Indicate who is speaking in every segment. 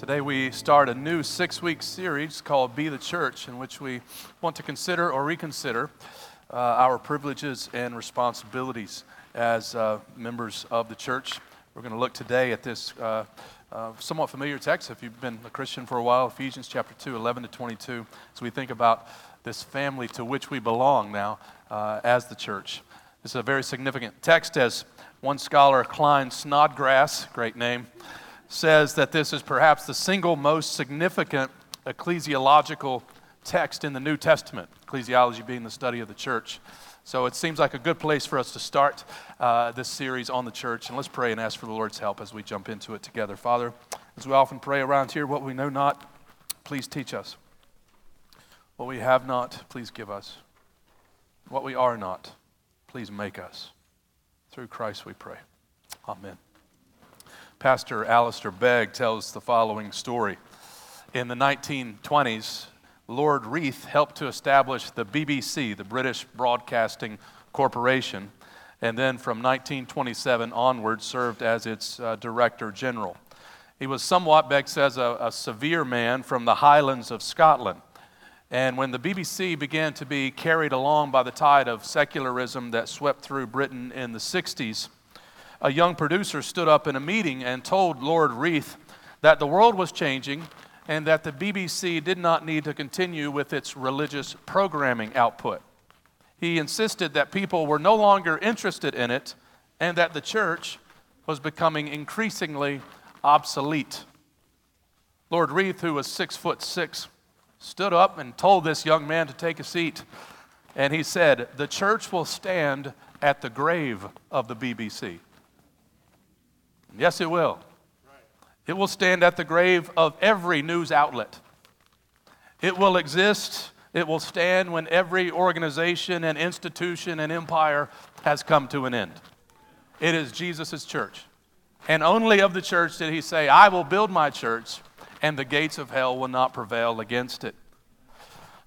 Speaker 1: Today we start a new six week series called Be the Church, in which we want to consider or reconsider uh, our privileges and responsibilities as uh, members of the church. We're going to look today at this uh, uh, somewhat familiar text, if you've been a Christian for a while, Ephesians chapter 2, 11 to 22, as we think about this family to which we belong now uh, as the church. This is a very significant text, as one scholar, Klyne Snodgrass, great name, says that this is perhaps the single most significant ecclesiological text in the New Testament, ecclesiology being the study of the church. So it seems like a good place for us to start uh, this series on the church. And let's pray and ask for the Lord's help as we jump into it together. Father, as we often pray around here, what we know not, please teach us. What we have not, please give us. What we are not, please make us. Through Christ we pray. Amen. Pastor Alistair Begg tells the following story. In the 1920s, Lord Reith helped to establish the BBC, the British Broadcasting Corporation, and then from 1927 onward served as its uh, Director General. He was somewhat, Begg says, a, a severe man from the Highlands of Scotland. And when the BBC began to be carried along by the tide of secularism that swept through Britain in the 60s, a young producer stood up in a meeting and told Lord Reith that the world was changing and that the BBC did not need to continue with its religious programming output. He insisted that people were no longer interested in it and that the church was becoming increasingly obsolete. Lord Reith, who was six foot six, stood up and told this young man to take a seat. And he said, The church will stand at the grave of the BBC. Yes, it will. It will stand at the grave of every news outlet. It will exist, it will stand when every organization and institution and empire has come to an end. It is Jesus' church. And only of the church did he say, I will build my church, and the gates of hell will not prevail against it.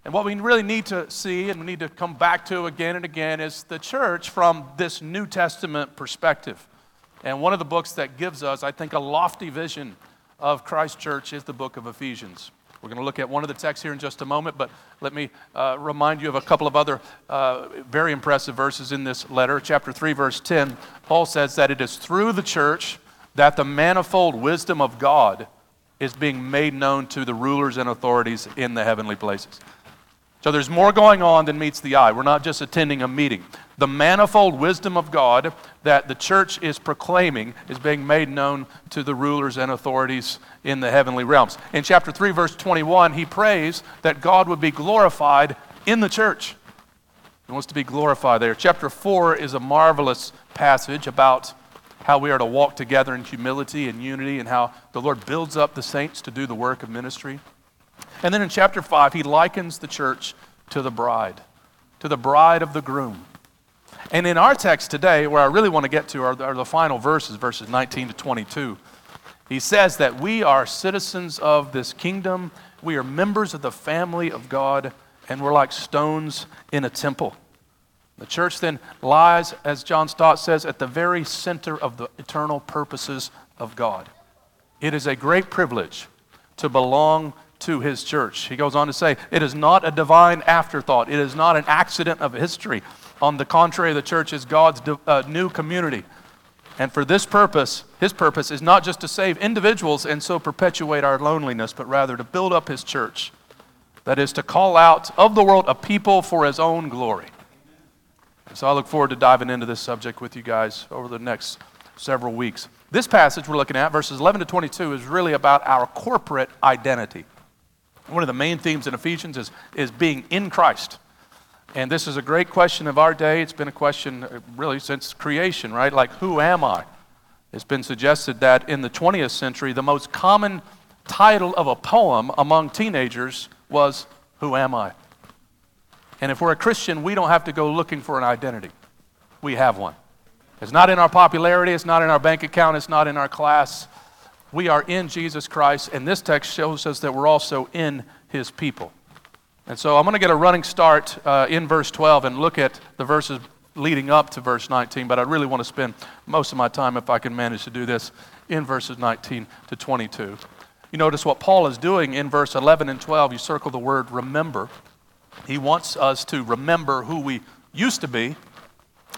Speaker 1: And what we really need to see and we need to come back to again and again is the church from this New Testament perspective. And one of the books that gives us, I think, a lofty vision of Christ Church is the book of Ephesians. We're going to look at one of the texts here in just a moment, but let me uh, remind you of a couple of other uh, very impressive verses in this letter. Chapter 3, verse 10, Paul says that it is through the church that the manifold wisdom of God is being made known to the rulers and authorities in the heavenly places. So there's more going on than meets the eye. We're not just attending a meeting. The manifold wisdom of God that the church is proclaiming is being made known to the rulers and authorities in the heavenly realms. In chapter 3, verse 21, he prays that God would be glorified in the church. He wants to be glorified there. Chapter 4 is a marvelous passage about how we are to walk together in humility and unity and how the Lord builds up the saints to do the work of ministry. And then in chapter 5, he likens the church to the bride, to the bride of the groom. And in our text today, where I really want to get to are, are the final verses, verses 19 to 22. He says that we are citizens of this kingdom, we are members of the family of God, and we're like stones in a temple. The church then lies, as John Stott says, at the very center of the eternal purposes of God. It is a great privilege to belong to his church. He goes on to say, It is not a divine afterthought, it is not an accident of history. On the contrary, the church is God's uh, new community. And for this purpose, his purpose is not just to save individuals and so perpetuate our loneliness, but rather to build up his church. That is, to call out of the world a people for his own glory. So I look forward to diving into this subject with you guys over the next several weeks. This passage we're looking at, verses 11 to 22, is really about our corporate identity. One of the main themes in Ephesians is, is being in Christ. And this is a great question of our day. It's been a question uh, really since creation, right? Like, who am I? It's been suggested that in the 20th century, the most common title of a poem among teenagers was, Who Am I? And if we're a Christian, we don't have to go looking for an identity. We have one. It's not in our popularity, it's not in our bank account, it's not in our class we are in Jesus Christ, and this text shows us that we're also in his people. And so I'm going to get a running start uh, in verse 12 and look at the verses leading up to verse 19, but I really want to spend most of my time, if I can manage to do this, in verses 19 to 22. you notice what Paul is doing in verse 11 and 12. You circle the word remember. He wants us to remember who we used to be,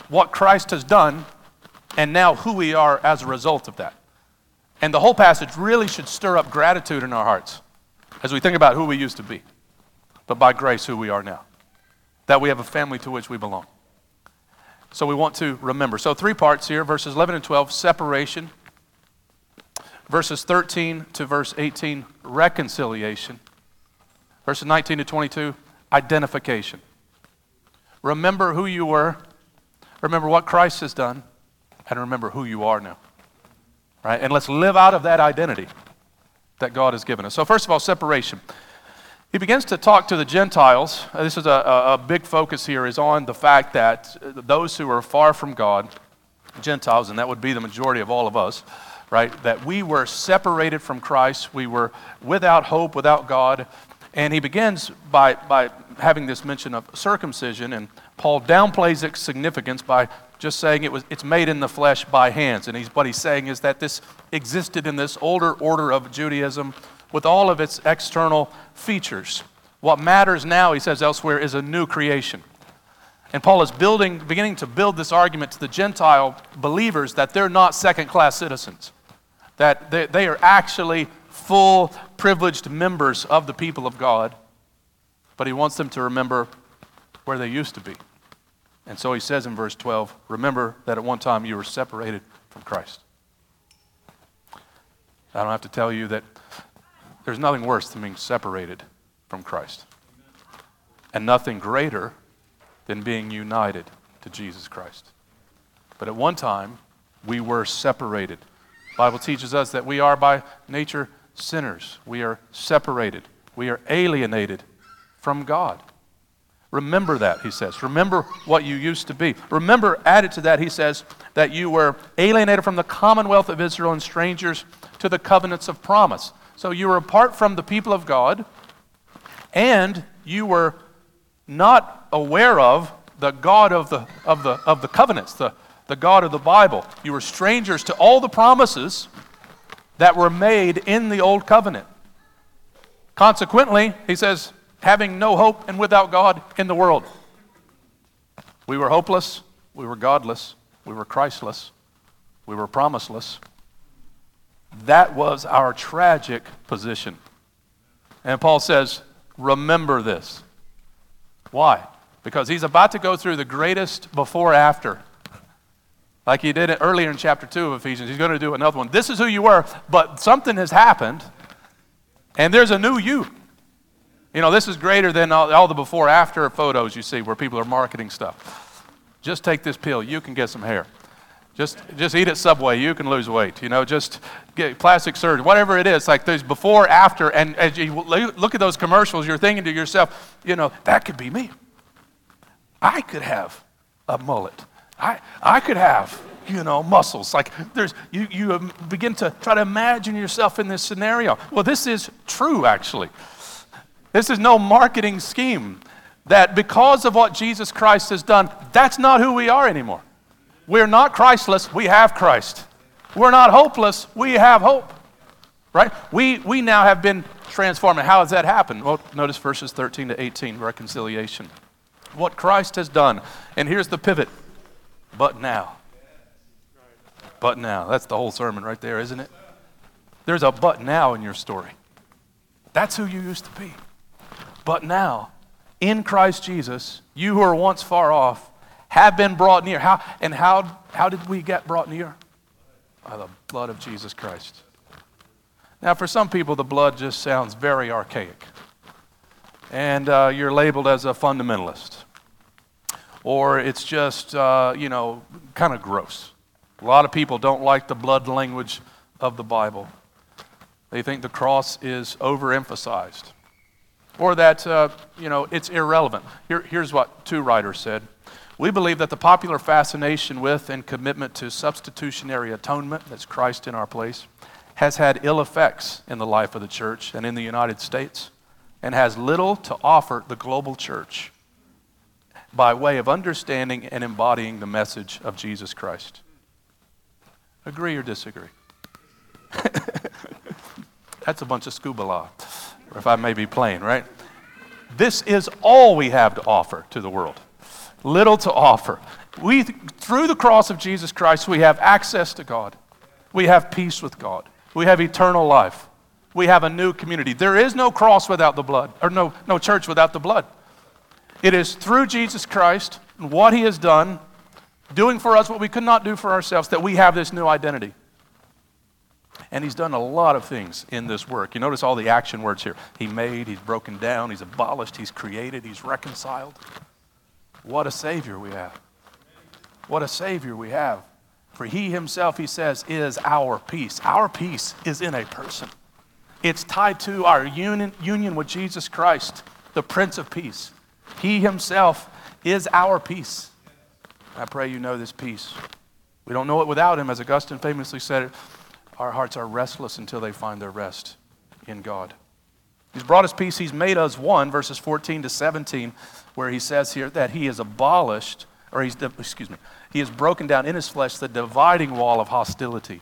Speaker 1: what Christ has done, and now who we are as a result of that. And the whole passage really should stir up gratitude in our hearts as we think about who we used to be, but by grace, who we are now. That we have a family to which we belong. So we want to remember. So, three parts here verses 11 and 12 separation, verses 13 to verse 18 reconciliation, verses 19 to 22 identification. Remember who you were, remember what Christ has done, and remember who you are now. Right? And let's live out of that identity that God has given us. So, first of all, separation. He begins to talk to the Gentiles. Uh, this is a, a, a, big focus here, is on the fact that those who are far from God, Gentiles, and that would be the majority of all of us, right? That we were separated from Christ. We were without hope, without God. And he begins by, by having this mention of circumcision, and Paul downplays its significance by just saying it was, it's made in the flesh by hands. And he's, what he's saying is that this existed in this older order of Judaism with all of its external features. What matters now, he says elsewhere, is a new creation. And Paul is building, beginning to build this argument to the Gentile believers that they're not second class citizens, that they, they are actually full, privileged members of the people of God. But he wants them to remember where they used to be. And so he says in verse 12, Remember that at one time you were separated from Christ. I don't have to tell you that there's nothing worse than being separated from Christ, and nothing greater than being united to Jesus Christ. But at one time, we were separated. The Bible teaches us that we are by nature sinners. We are separated. We are alienated from God. Remember that, he says. Remember what you used to be. Remember, added to that, he says, that you were alienated from the commonwealth of Israel and strangers to the covenants of promise. So you were apart from the people of God, and you were not aware of the God of the, of the, of the covenants, the, the God of the Bible. You were strangers to all the promises that were made in the old covenant. Consequently, he says, having no hope and without God in the world. We were hopeless, we were godless, we were Christless, we were promiseless. That was our tragic position. And Paul says, Remember this. Why? Because he's about to go through the greatest before after. Like he did earlier in chapter 2 of Ephesians. He's going to do another one. This is who you were, but something has happened, and there's a new you. You know, this is greater than all, all the before after photos you see where people are marketing stuff. Just take this pill, you can get some hair. Just, just eat at Subway, you can lose weight. You know, just get plastic surgery, whatever it is. Like there's before, after, and as you look at those commercials, you're thinking to yourself, you know, that could be me. I could have a mullet. I, I could have, you know, muscles. Like there's, you, you um, begin to try to imagine yourself in this scenario. Well, this is true, actually. This is no marketing scheme. That because of what Jesus Christ has done, that's not who we are anymore. We're not Christless, we have Christ. We're not hopeless, we have hope. Right? We, we now have been transformed. And how has that happened? Well, notice verses 13 to 18, reconciliation. What Christ has done. And here's the pivot. But now. But now. That's the whole sermon right there, isn't it? There's a but now in your story. That's who you used to be. But now, in Christ Jesus, you who are once far off have been brought near. How, and how, how did we get brought near? By the blood of Jesus Christ. Now, for some people, the blood just sounds very archaic. And uh, you're labeled as a fundamentalist. Or it's just, uh, you know, kind of gross. A lot of people don't like the blood language of the Bible. They think the cross is overemphasized or that, uh, you know, it's irrelevant. Here, here's what two writers said. We believe that the popular fascination with and commitment to substitutionary atonement, that's Christ in our place, has had ill effects in the life of the church and in the United States, and has little to offer the global church by way of understanding and embodying the message of Jesus Christ. Agree or disagree? That's a bunch of skubala, if I may be plain, right? This is all we have to offer to the world. Little to offer. We, through the cross of Jesus Christ, we have access to God. We have peace with God. We have eternal life. We have a new community. There is no cross without the blood, or no, no church without the blood. It is through Jesus Christ and what he has done, doing for us what we could not do for ourselves, that we have this new identity. And he's done a lot of things in this work. You notice all the action words here. He made, he's broken down, he's abolished, he's created, he's reconciled. What a Savior we have. What a Savior we have. For he himself, he says, is our peace. Our peace is in a person. It's tied to our union, union with Jesus Christ, the Prince of Peace. He himself is our peace. I pray you know this peace. We don't know it without him, as Augustine famously said it. Our hearts are restless until they find their rest in God. He's brought us peace. He's made us one, verses 14 to 17, where he says here that he has abolished, or he's, excuse me, he has broken down in his flesh the dividing wall of hostility.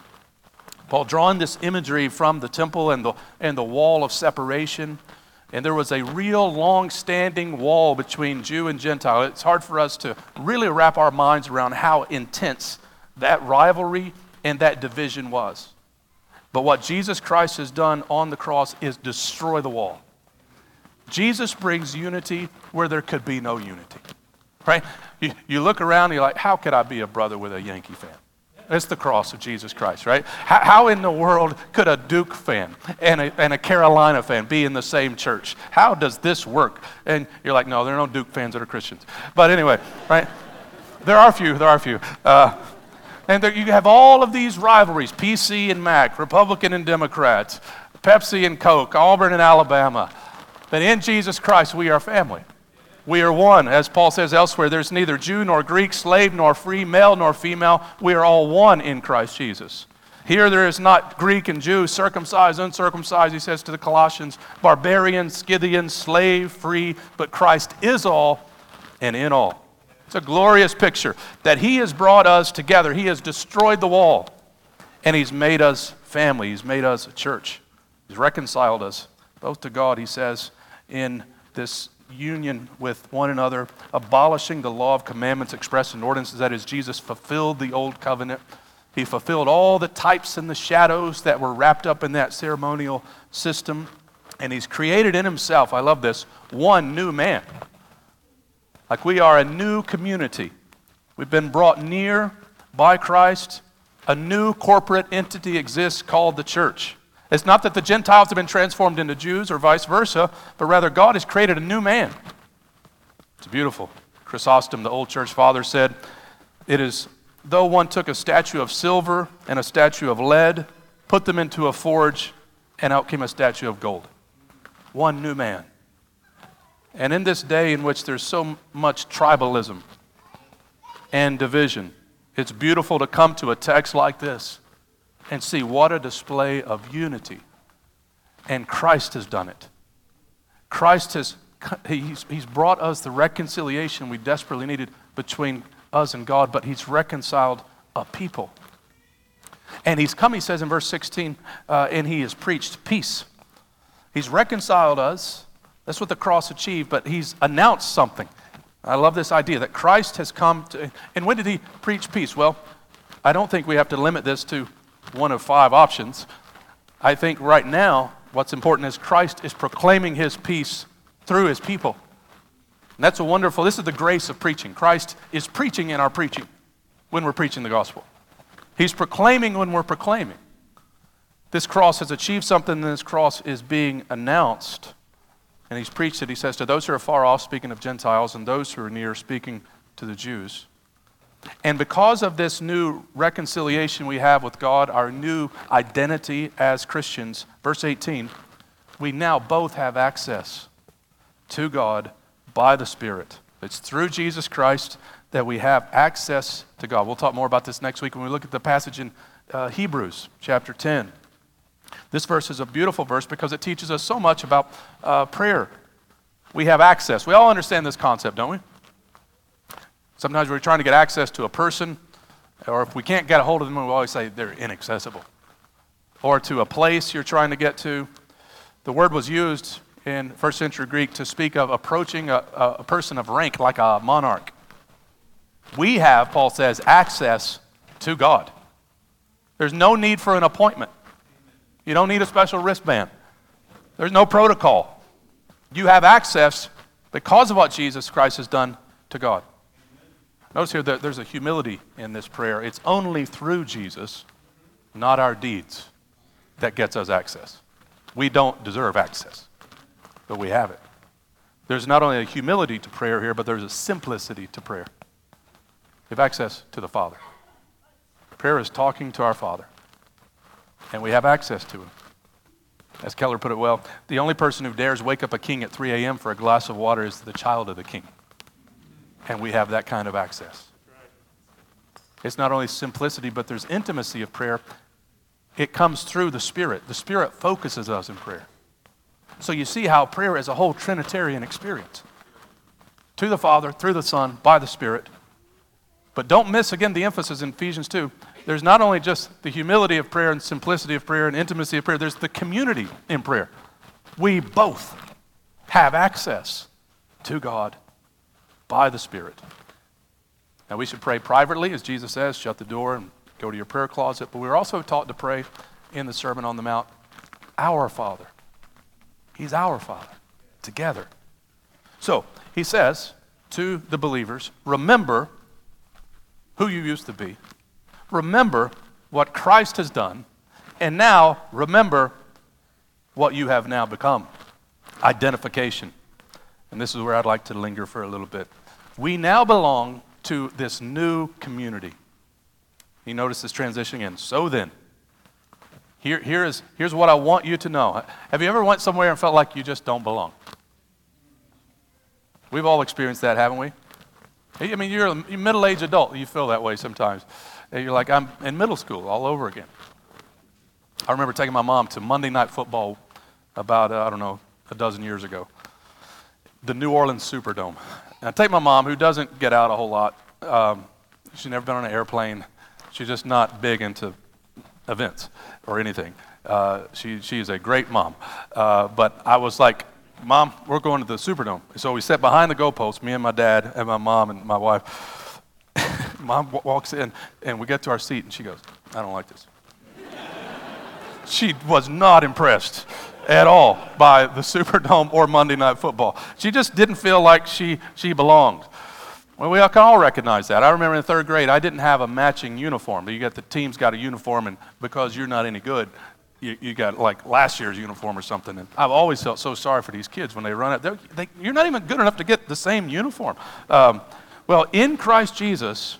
Speaker 1: Paul drawing this imagery from the temple and the, and the wall of separation. And there was a real long standing wall between Jew and Gentile. It's hard for us to really wrap our minds around how intense that rivalry and that division was. But what Jesus Christ has done on the cross is destroy the wall. Jesus brings unity where there could be no unity. Right? You, you look around and you're like, how could I be a brother with a Yankee fan? It's the cross of Jesus Christ, right? How, how, in the world could a Duke fan and a, and a Carolina fan be in the same church? How does this work? And you're like, no, there are no Duke fans that are Christians. But anyway, right? There are a few, there are a few. Uh, and there, you have all of these rivalries PC and Mac, Republican and Democrats, Pepsi and Coke, Auburn and Alabama. But in Jesus Christ, we are family. We are one. As Paul says elsewhere, there's neither Jew nor Greek, slave nor free, male nor female. We are all one in Christ Jesus. Here there is not Greek and Jew, circumcised, uncircumcised, he says to the Colossians, barbarian, Scythian, slave, free, but Christ is all and in all. It's a glorious picture that He has brought us together. He has destroyed the wall, and He's made us family. He's made us a church. He's reconciled us both to God, He says, in this union with one another, abolishing the law of commandments expressed in ordinances. That is, Jesus fulfilled the old covenant. He fulfilled all the types and the shadows that were wrapped up in that ceremonial system. And He's created in Himself, I love this, one new man. Like we are a new community. We've been brought near by Christ. A new corporate entity exists called the church. It's not that the Gentiles have been transformed into Jews or vice versa, but rather God has created a new man. It's beautiful. Chrysostom, the old church father, said, It is though one took a statue of silver and a statue of lead, put them into a forge, and out came a statue of gold. One new man. And in this day in which there's so much tribalism and division, it's beautiful to come to a text like this and see what a display of unity. And Christ has done it. Christ has he's, he's brought us the reconciliation we desperately needed between us and God, but he's reconciled a people. And he's come, he says in verse 16, uh, and he has preached peace. He's reconciled us that's what the cross achieved, but he's announced something. I love this idea that Christ has come to. And when did he preach peace? Well, I don't think we have to limit this to one of five options. I think right now, what's important is Christ is proclaiming his peace through his people. And that's a wonderful, this is the grace of preaching. Christ is preaching in our preaching when we're preaching the gospel. He's proclaiming when we're proclaiming. This cross has achieved something, and this cross is being announced and he's preached it. He says, To those who are far off, speaking of Gentiles, and those who are near, speaking to the Jews. And because of this new reconciliation we have with God, our new identity as Christians, verse 18, we now both have access to God by the Spirit. It's through Jesus Christ that we have access to God. We'll talk more about this next week when we look at the passage in uh, Hebrews chapter 10. This verse is a beautiful verse because it teaches us so much about uh, prayer. We have access. We all understand this concept, don't we? Sometimes we're trying to get access to a person, or if we can't get a hold of them, we always say they're inaccessible. or to a place you're trying to get to. The word was used in first century Greek to speak of approaching a, a person of rank like a monarch. We have, Paul says, access to God. There's no need for an appointment. You don't need a special wristband. There's no protocol. You have access because of what Jesus Christ has done to God. Notice here that there's a humility in this prayer. It's only through Jesus, not our deeds, that gets us access. We don't deserve access, but we have it. There's not only a humility to prayer here, but there's a simplicity to prayer. We have access to the Father. Prayer is talking to our Father, and we have access to Him. As Keller put it well, the only person who dares wake up a king at 3 a.m. for a glass of water is the child of the king. And we have that kind of access. It's not only simplicity, but there's intimacy of prayer. It comes through the Spirit. The Spirit focuses us in prayer. So you see how prayer is a whole Trinitarian experience to the Father, through the Son, by the Spirit. But don't miss again the emphasis in Ephesians 2 there's not only just the humility of prayer and simplicity of prayer and intimacy of prayer, there's the community in prayer. We both have access to God by the Spirit. Now, we should pray privately, as Jesus says, shut the door and go to your prayer closet, but we're also taught to pray in the Sermon on the Mount, Our Father. He's our Father, together. So, he says to the believers, remember who you used to be remember what Christ has done, and now remember what you have now become identification. And this is where I'd like to linger for a little bit. We now belong to this new community. You notice this transition in. So then, here, here is, here's what I want you to know. Have you ever went somewhere and felt like you just don't belong? We've all experienced that, haven't we? I mean, you're a middle-aged adult. You feel that way sometimes. You're like, I'm in middle school all over again. I remember taking my mom to Monday Night Football about, uh, I don't know, a dozen years ago. The New Orleans Superdome. And I take my mom, who doesn't get out a whole lot. Um, she's never been on an airplane. She's just not big into events or anything. Uh, she, she is a great mom. Uh, but I was like, Mom, we're going to the Superdome. So we sat behind the goalpost, me and my dad and my mom and my wife. Mom walks in, and we get to our seat, and she goes, I don't like this. she was not impressed at all by the Superdome or Monday Night Football. She just didn't feel like she, she belonged. Well, we can all recognize that. I remember in third grade, I didn't have a matching uniform. You got the team's got a uniform, and because you're not any good, you, you got like last year's uniform or something. And I've always felt so sorry for these kids when they run out. They, you're not even good enough to get the same uniform. Um, well, in Christ Jesus,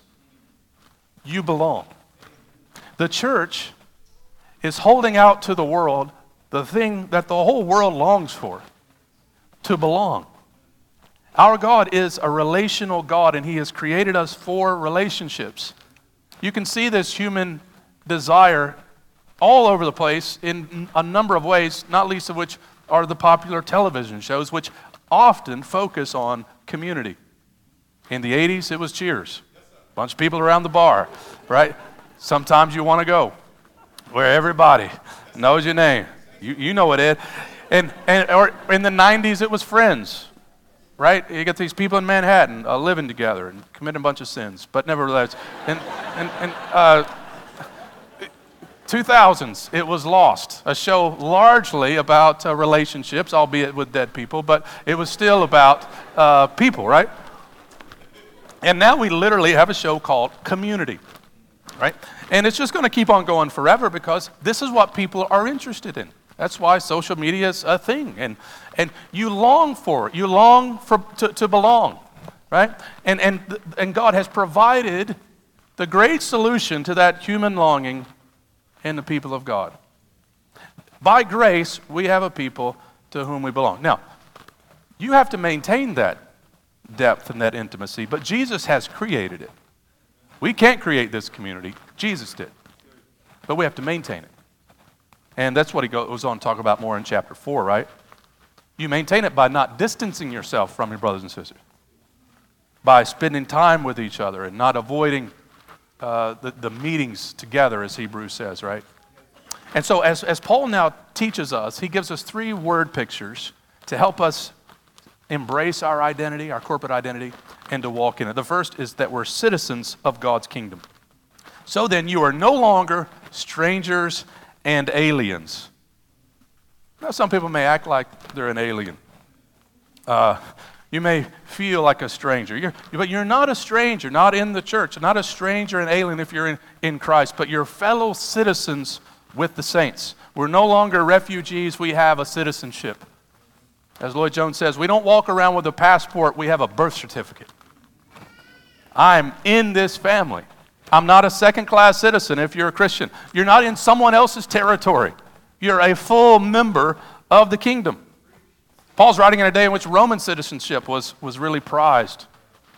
Speaker 1: you belong. The church is holding out to the world the thing that the whole world longs for to belong. Our God is a relational God, and He has created us for relationships. You can see this human desire all over the place in a number of ways, not least of which are the popular television shows, which often focus on community. In the 80s, it was Cheers. Bunch of people around the bar, right? Sometimes you want to go where everybody knows your name. You, you know it, Ed. And, and or in the 90s, it was Friends, right? You get these people in Manhattan uh, living together and committing a bunch of sins, but nevertheless. And, and, and uh, 2000s, it was Lost, a show largely about uh, relationships, albeit with dead people, but it was still about uh, people, right? And now we literally have a show called Community, right? And it's just going to keep on going forever because this is what people are interested in. That's why social media is a thing. And, and you long for it. You long for, to, to belong, right? And, and, and God has provided the great solution to that human longing in the people of God. By grace, we have a people to whom we belong. Now, you have to maintain that depth and that intimacy, but Jesus has created it. We can't create this community, Jesus did. But we have to maintain it. And that's what he goes on to talk about more in chapter 4, right? You maintain it by not distancing yourself from your brothers and sisters, by spending time with each other and not avoiding uh, the, the meetings together, as Hebrews says, right? And so, as, as Paul now teaches us, he gives us three word pictures to help us embrace our identity, our corporate identity, and to walk in it. The first is that we're citizens of God's kingdom. So then, you are no longer strangers and aliens. Now, some people may act like they're an alien. Uh, you may feel like a stranger, you're, but you're not a stranger, not in the church, not a stranger and alien if you're in, in Christ, but you're fellow citizens with the saints. We're no longer refugees, we have a citizenship. As Lloyd Jones says, we don't walk around with a passport, we have a birth certificate. I'm in this family. I'm not a second class citizen if you're a Christian. You're not in someone else's territory. You're a full member of the kingdom. Paul's writing in a day in which Roman citizenship was, was really prized.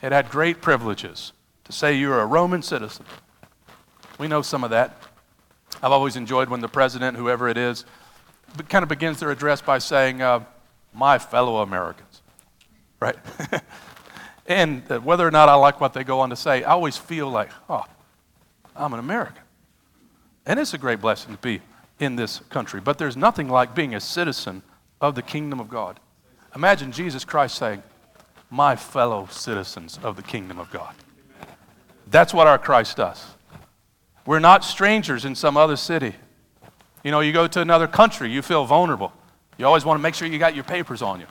Speaker 1: It had great privileges to say you're a Roman citizen. We know some of that. I've always enjoyed when the president, whoever it is, kind of begins their address by saying, uh, My fellow Americans, right? and uh, whether or not I like what they go on to say, I always feel like, Oh, I'm an American. And it's a great blessing to be in this country. But there's nothing like being a citizen of the kingdom of God. Imagine Jesus Christ saying, My fellow citizens of the kingdom of God. That's what our Christ does. We're not strangers in some other city. You know, you go to another country, you feel vulnerable. You always want to make sure you got your papers on you.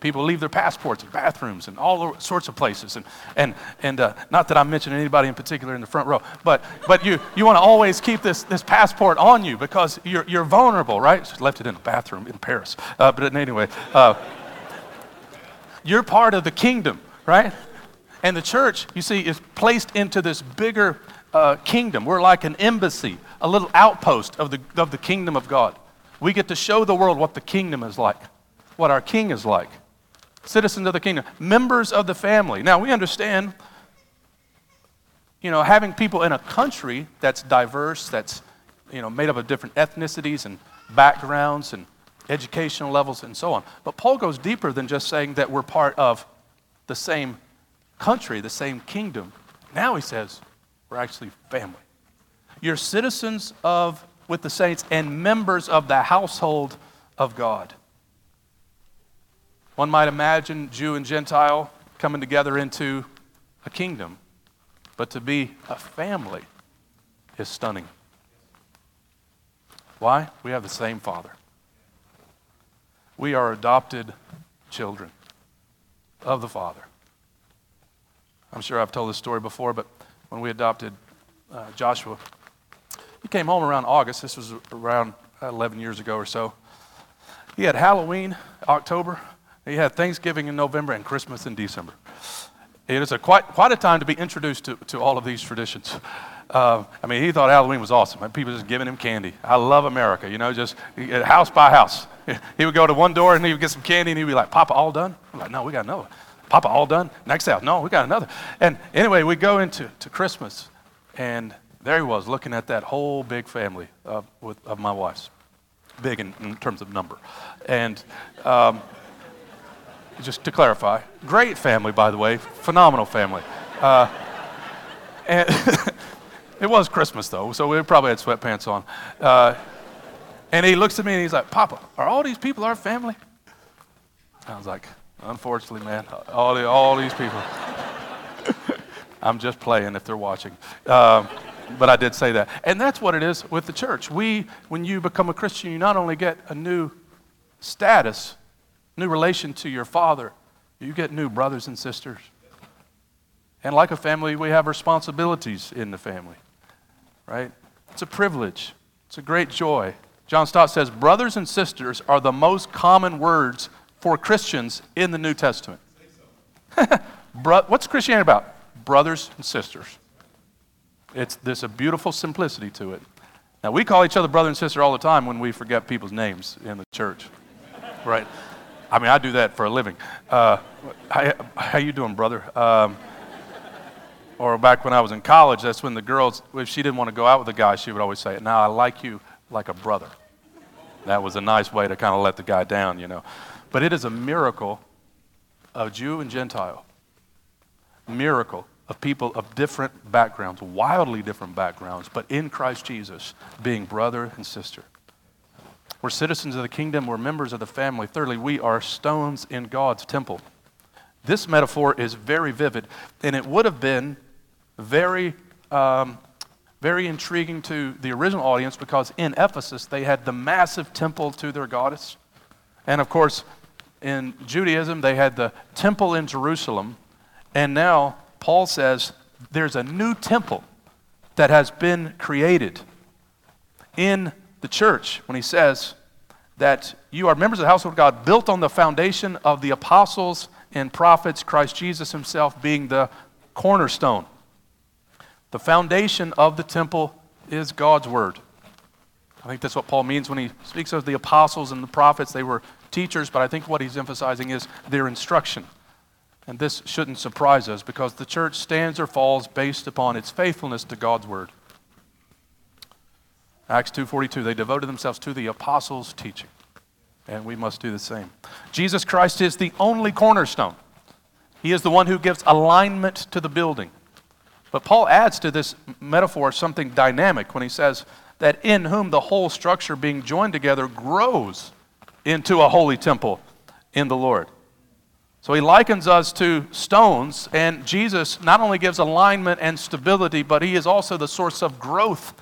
Speaker 1: People leave their passports in bathrooms and all sorts of places. And, and, and uh, not that I'm mentioning anybody in particular in the front row, but, but you, you want to always keep this, this passport on you because you're, you're vulnerable, right? Just left it in a bathroom in Paris. Uh, but anyway, uh, you're part of the kingdom, right? And the church, you see, is placed into this bigger uh, kingdom. We're like an embassy, a little outpost of the, of the kingdom of God. We get to show the world what the kingdom is like, what our king is like citizens of the kingdom, members of the family. Now, we understand, you know, having people in a country that's diverse, that's, you know, made up of different ethnicities and backgrounds and educational levels and so on. But Paul goes deeper than just saying that we're part of the same country, the same kingdom. Now he says we're actually family. You're citizens of with the saints and members of the household of God. One might imagine Jew and Gentile coming together into a kingdom, but to be a family is stunning. Why? We have the same Father. We are adopted children of the Father. I'm sure I've told this story before, but when we adopted uh, Joshua, he came home around August. This was around 11 years ago or so. He had Halloween, October, he had Thanksgiving in November and Christmas in December. It is a quite, quite a time to be introduced to, to all of these traditions. Uh, I mean, he thought Halloween was awesome. People just giving him candy. I love America, you know, just house by house. He would go to one door and he would get some candy and he'd be like, Papa, all done? I'm like, no, we got another. Papa, all done? Next house. No, we got another. And anyway, we go into to Christmas and there he was looking at that whole big family of, with, of my wife's. Big in, in terms of number. And um, just to clarify. Great family, by the way, phenomenal family. Uh, and it was Christmas, though, so we probably had sweatpants on. Uh, and he looks at me and he's like, Papa, are all these people our family? I was like, unfortunately, man, all, the, all these people. I'm just playing if they're watching. Um, but I did say that. And that's what it is with the church. We, when you become a Christian, you not only get a new status, new relation to your father, you get new brothers and sisters. And like a family, we have responsibilities in the family, right? It's a privilege, it's a great joy. John Stott says, Brothers and sisters are the most common words for Christians in the New Testament. Bro- What's Christianity about? Brothers and sisters. It's, there's a beautiful simplicity to it. Now, we call each other brother and sister all the time when we forget people's names in the church, right? I mean, I do that for a living. Uh, how, how you doing, brother? Um, or back when I was in college, that's when the girls, if she didn't want to go out with a guy, she would always say, now I like you like a brother. That was a nice way to kind of let the guy down, you know. But it is a miracle of Jew and Gentile, miracle of people of different backgrounds, wildly different backgrounds, but in Christ Jesus, being brother and sister. We're citizens of the kingdom, we're members of the family. Thirdly, we are stones in God's temple. This metaphor is very vivid, and it would have been very, um, very intriguing to the original audience because in Ephesus they had the massive temple to their goddess. And of course, in Judaism they had the temple in Jerusalem. And now Paul says there's a new temple that has been created in the church when he says that you are members of the household of God, built on the foundation of the apostles and prophets, Christ Jesus himself being the cornerstone. The foundation of the temple is God's word. I think that's what Paul means when he speaks of the apostles and the prophets. They were teachers, but I think what he's emphasizing is their instruction. And this shouldn't surprise us because the church stands or falls based upon its faithfulness to God's word. Acts 2:42 they devoted themselves to the apostles' teaching. And we must do the same. Jesus Christ is the only cornerstone. He is the one who gives alignment to the building. But Paul adds to this metaphor something dynamic when he says that in whom the whole structure being joined together grows into a holy temple in the Lord. So he likens us to stones, and Jesus not only gives alignment and stability, but he is also the source of growth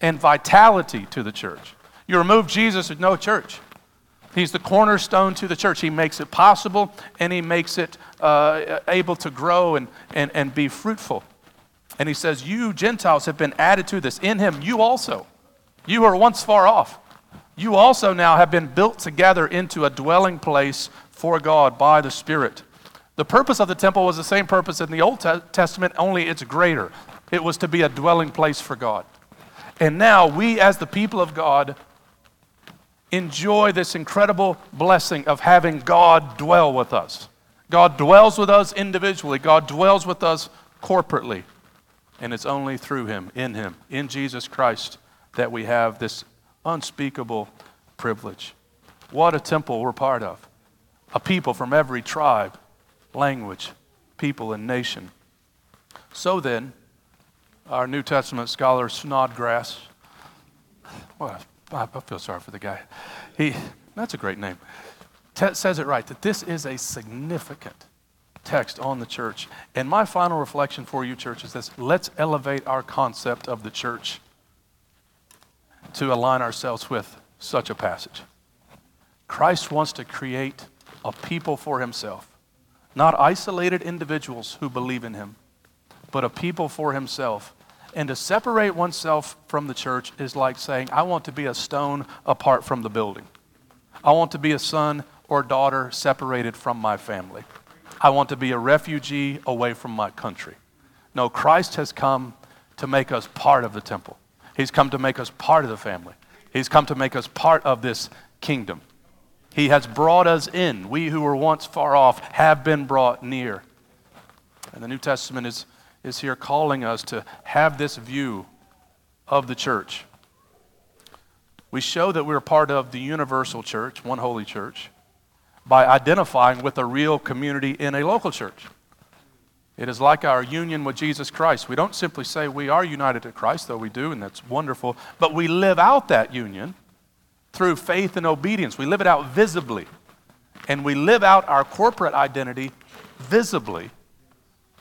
Speaker 1: and vitality to the church. You remove Jesus, there's no church. He's the cornerstone to the church. He makes it possible and he makes it uh, able to grow and, and, and be fruitful. And he says, You Gentiles have been added to this. In him, you also. You were once far off. You also now have been built together into a dwelling place for God by the Spirit. The purpose of the temple was the same purpose in the Old Testament, only it's greater. It was to be a dwelling place for God. And now we, as the people of God, enjoy this incredible blessing of having God dwell with us. God dwells with us individually, God dwells with us corporately. And it's only through Him, in Him, in Jesus Christ, that we have this unspeakable privilege. What a temple we're part of. A people from every tribe, language, people, and nation. So then, our New Testament scholar Snodgrass, well, I feel sorry for the guy. He, that's a great name. T- says it right that this is a significant text on the church. And my final reflection for you, church, is this let's elevate our concept of the church to align ourselves with such a passage. Christ wants to create a people for himself, not isolated individuals who believe in him, but a people for himself and to separate oneself from the church is like saying, I want to be a stone apart from the building. I want to be a son or daughter separated from my family. I want to be a refugee away from my country. No, Christ has come to make us part of the temple. He's come to make us part of the family. He's come to make us part of this kingdom. He has brought us in. We who were once far off have been brought near. And the New Testament is is here calling us to have this view of the church. We show that we're part of the universal church, one holy church, by identifying with a real community in a local church. It is like our union with Jesus Christ. We don't simply say we are united to Christ, though we do, and that's wonderful, but we live out that union through faith and obedience. We live it out visibly. And we live out our corporate identity visibly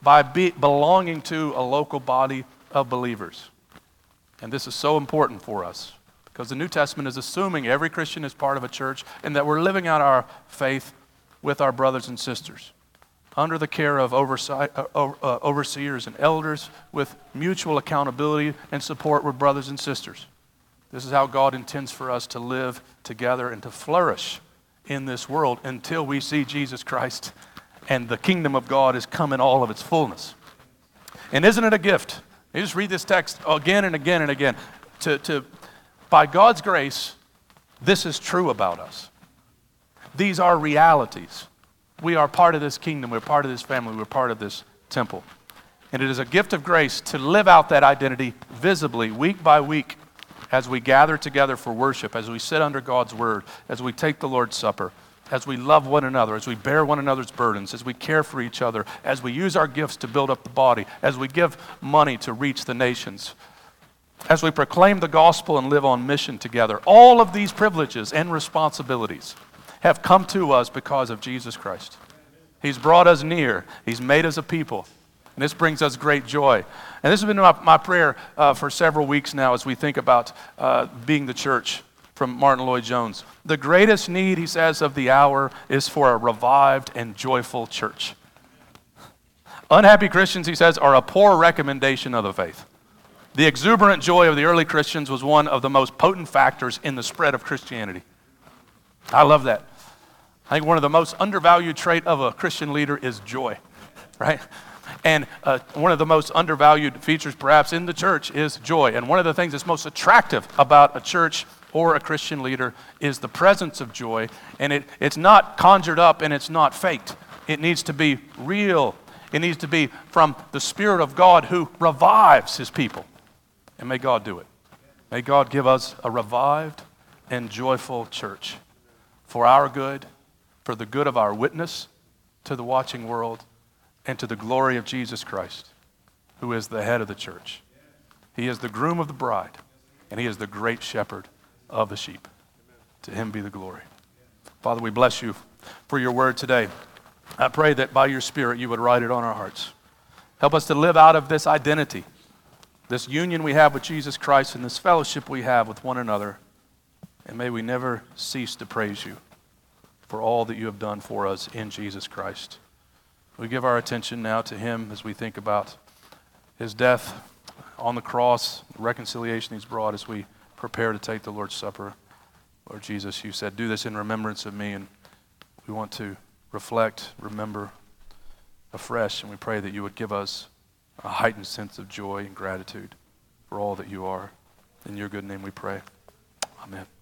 Speaker 1: by be, belonging to a local body of believers. And this is so important for us because the New Testament is assuming every Christian is part of a church and that we're living out our faith with our brothers and sisters under the care of oversight, uh, uh, overseers and elders with mutual accountability and support with brothers and sisters. This is how God intends for us to live together and to flourish in this world until we see Jesus Christ and the kingdom of God is come in all of its fullness. And isn't it a gift? You just read this text again and again and again. To, to, by God's grace, this is true about us. These are realities. We are part of this kingdom. We're part of this family. We're part of this temple. And it is a gift of grace to live out that identity visibly, week by week, as we gather together for worship, as we sit under God's word, as we take the Lord's Supper as we love one another, as we bear one another's burdens, as we care for each other, as we use our gifts to build up the body, as we give money to reach the nations, as we proclaim the gospel and live on mission together. All of these privileges and responsibilities have come to us because of Jesus Christ. He's brought us near, He's made us a people. And this brings us great joy. And this has been my, my prayer uh, for several weeks now as we think about uh, being the church from Martyn Lloyd-Jones. The greatest need, he says, of the hour is for a revived and joyful church. Unhappy Christians, he says, are a poor recommendation of the faith. The exuberant joy of the early Christians was one of the most potent factors in the spread of Christianity. I love that. I think one of the most undervalued trait of a Christian leader is joy, right? And uh, one of the most undervalued features, perhaps, in the church is joy. And one of the things that's most attractive about a church or a Christian leader is the presence of joy. And it, it's not conjured up and it's not faked, it needs to be real. It needs to be from the Spirit of God who revives his people. And may God do it. May God give us a revived and joyful church for our good, for the good of our witness to the watching world and to the glory of Jesus Christ, who is the head of the church. He is the groom of the bride, and he is the great shepherd of the sheep. To him be the glory. Father, we bless you for your word today. I pray that by your Spirit you would write it on our hearts. Help us to live out of this identity, this union we have with Jesus Christ, and this fellowship we have with one another. And may we never cease to praise you for all that you have done for us in Jesus Christ. We give our attention now to him as we think about his death on the cross, the reconciliation he's brought as we prepare to take the Lord's Supper. Lord Jesus, you said, Do this in remembrance of me. And we want to reflect, remember afresh, and we pray that you would give us a heightened sense of joy and gratitude for all that you are. In your good name we pray. Amen.